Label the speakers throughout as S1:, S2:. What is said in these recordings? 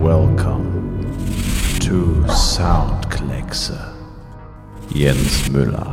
S1: Welcome to Soundkleckse. Jens Müller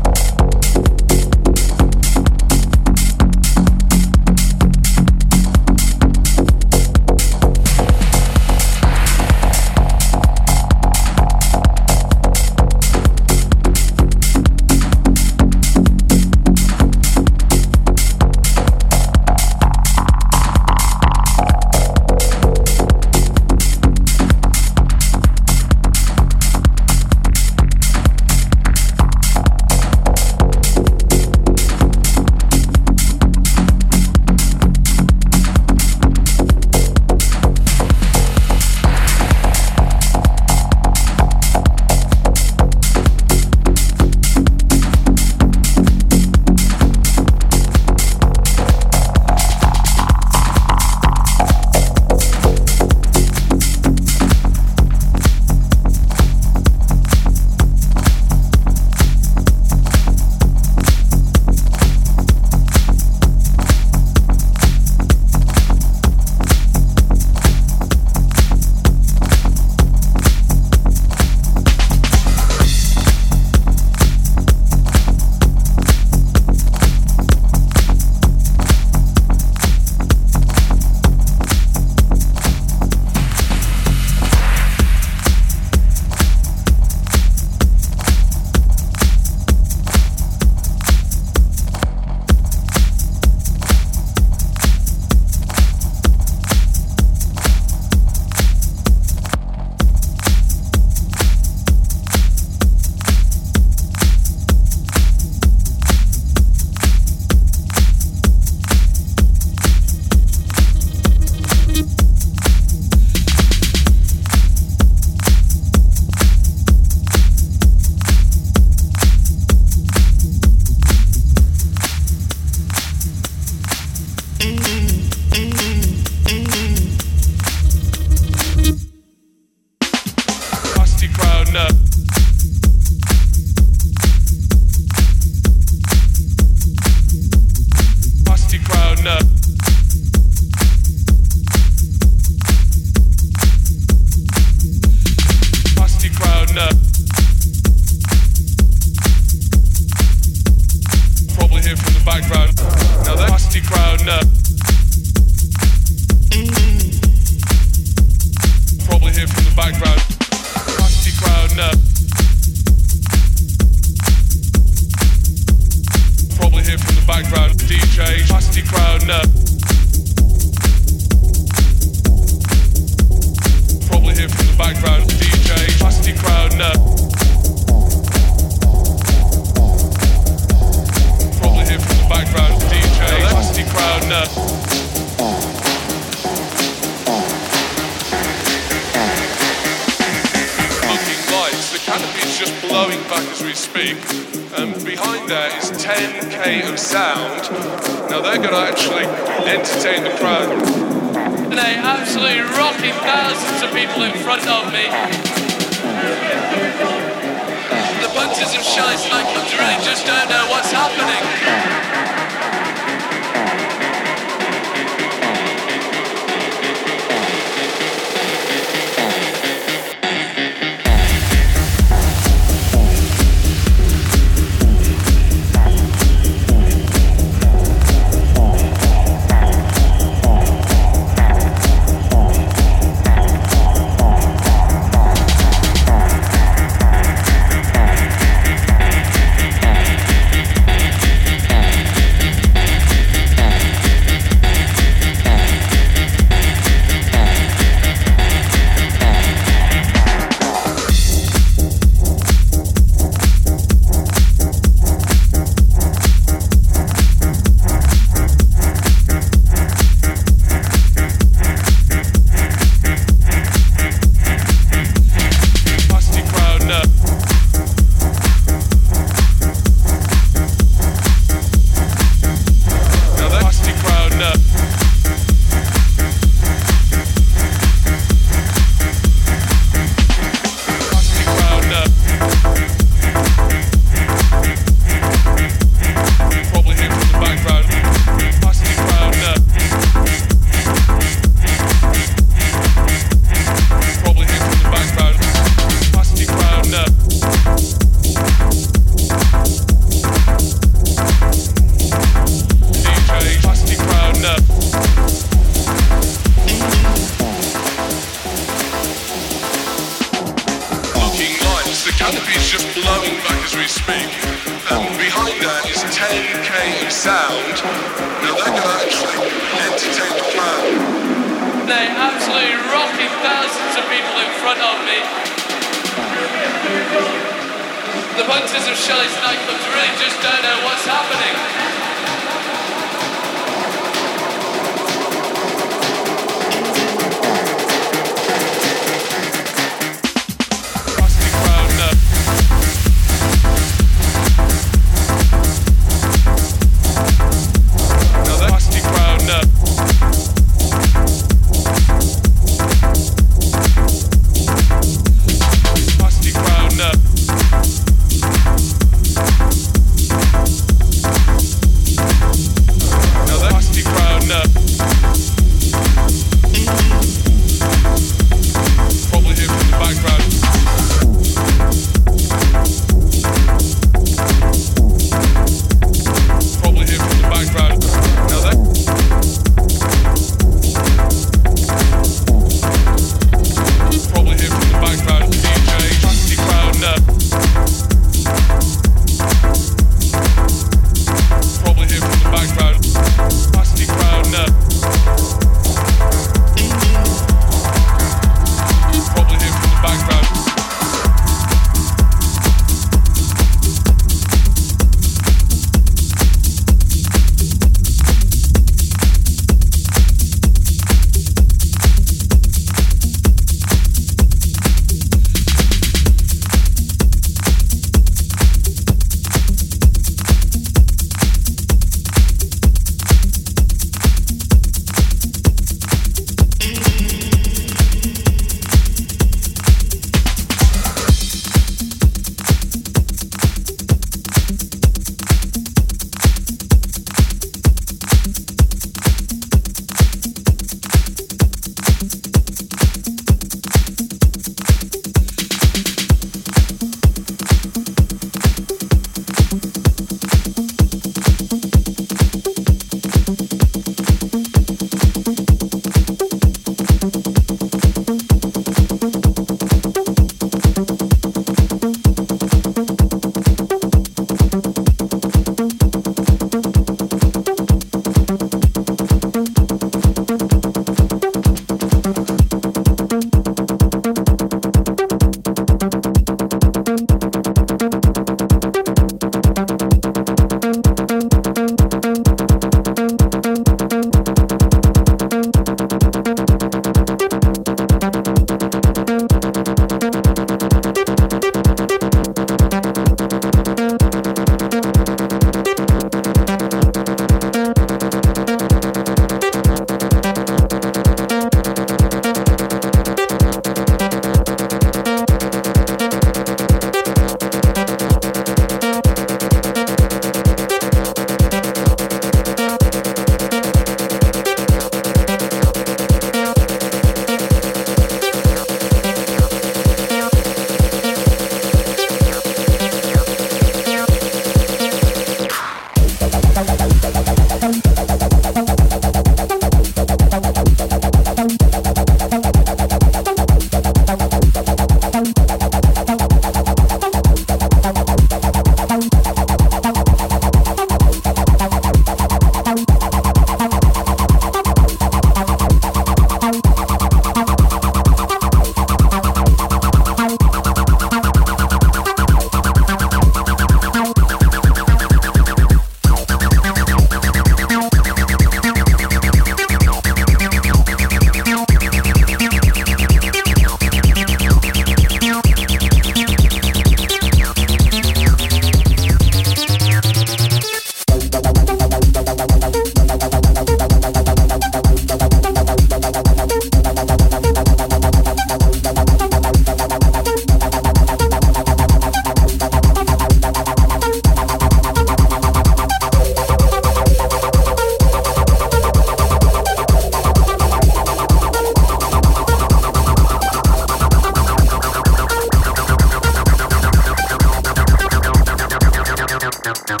S2: Thank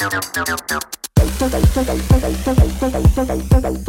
S2: you.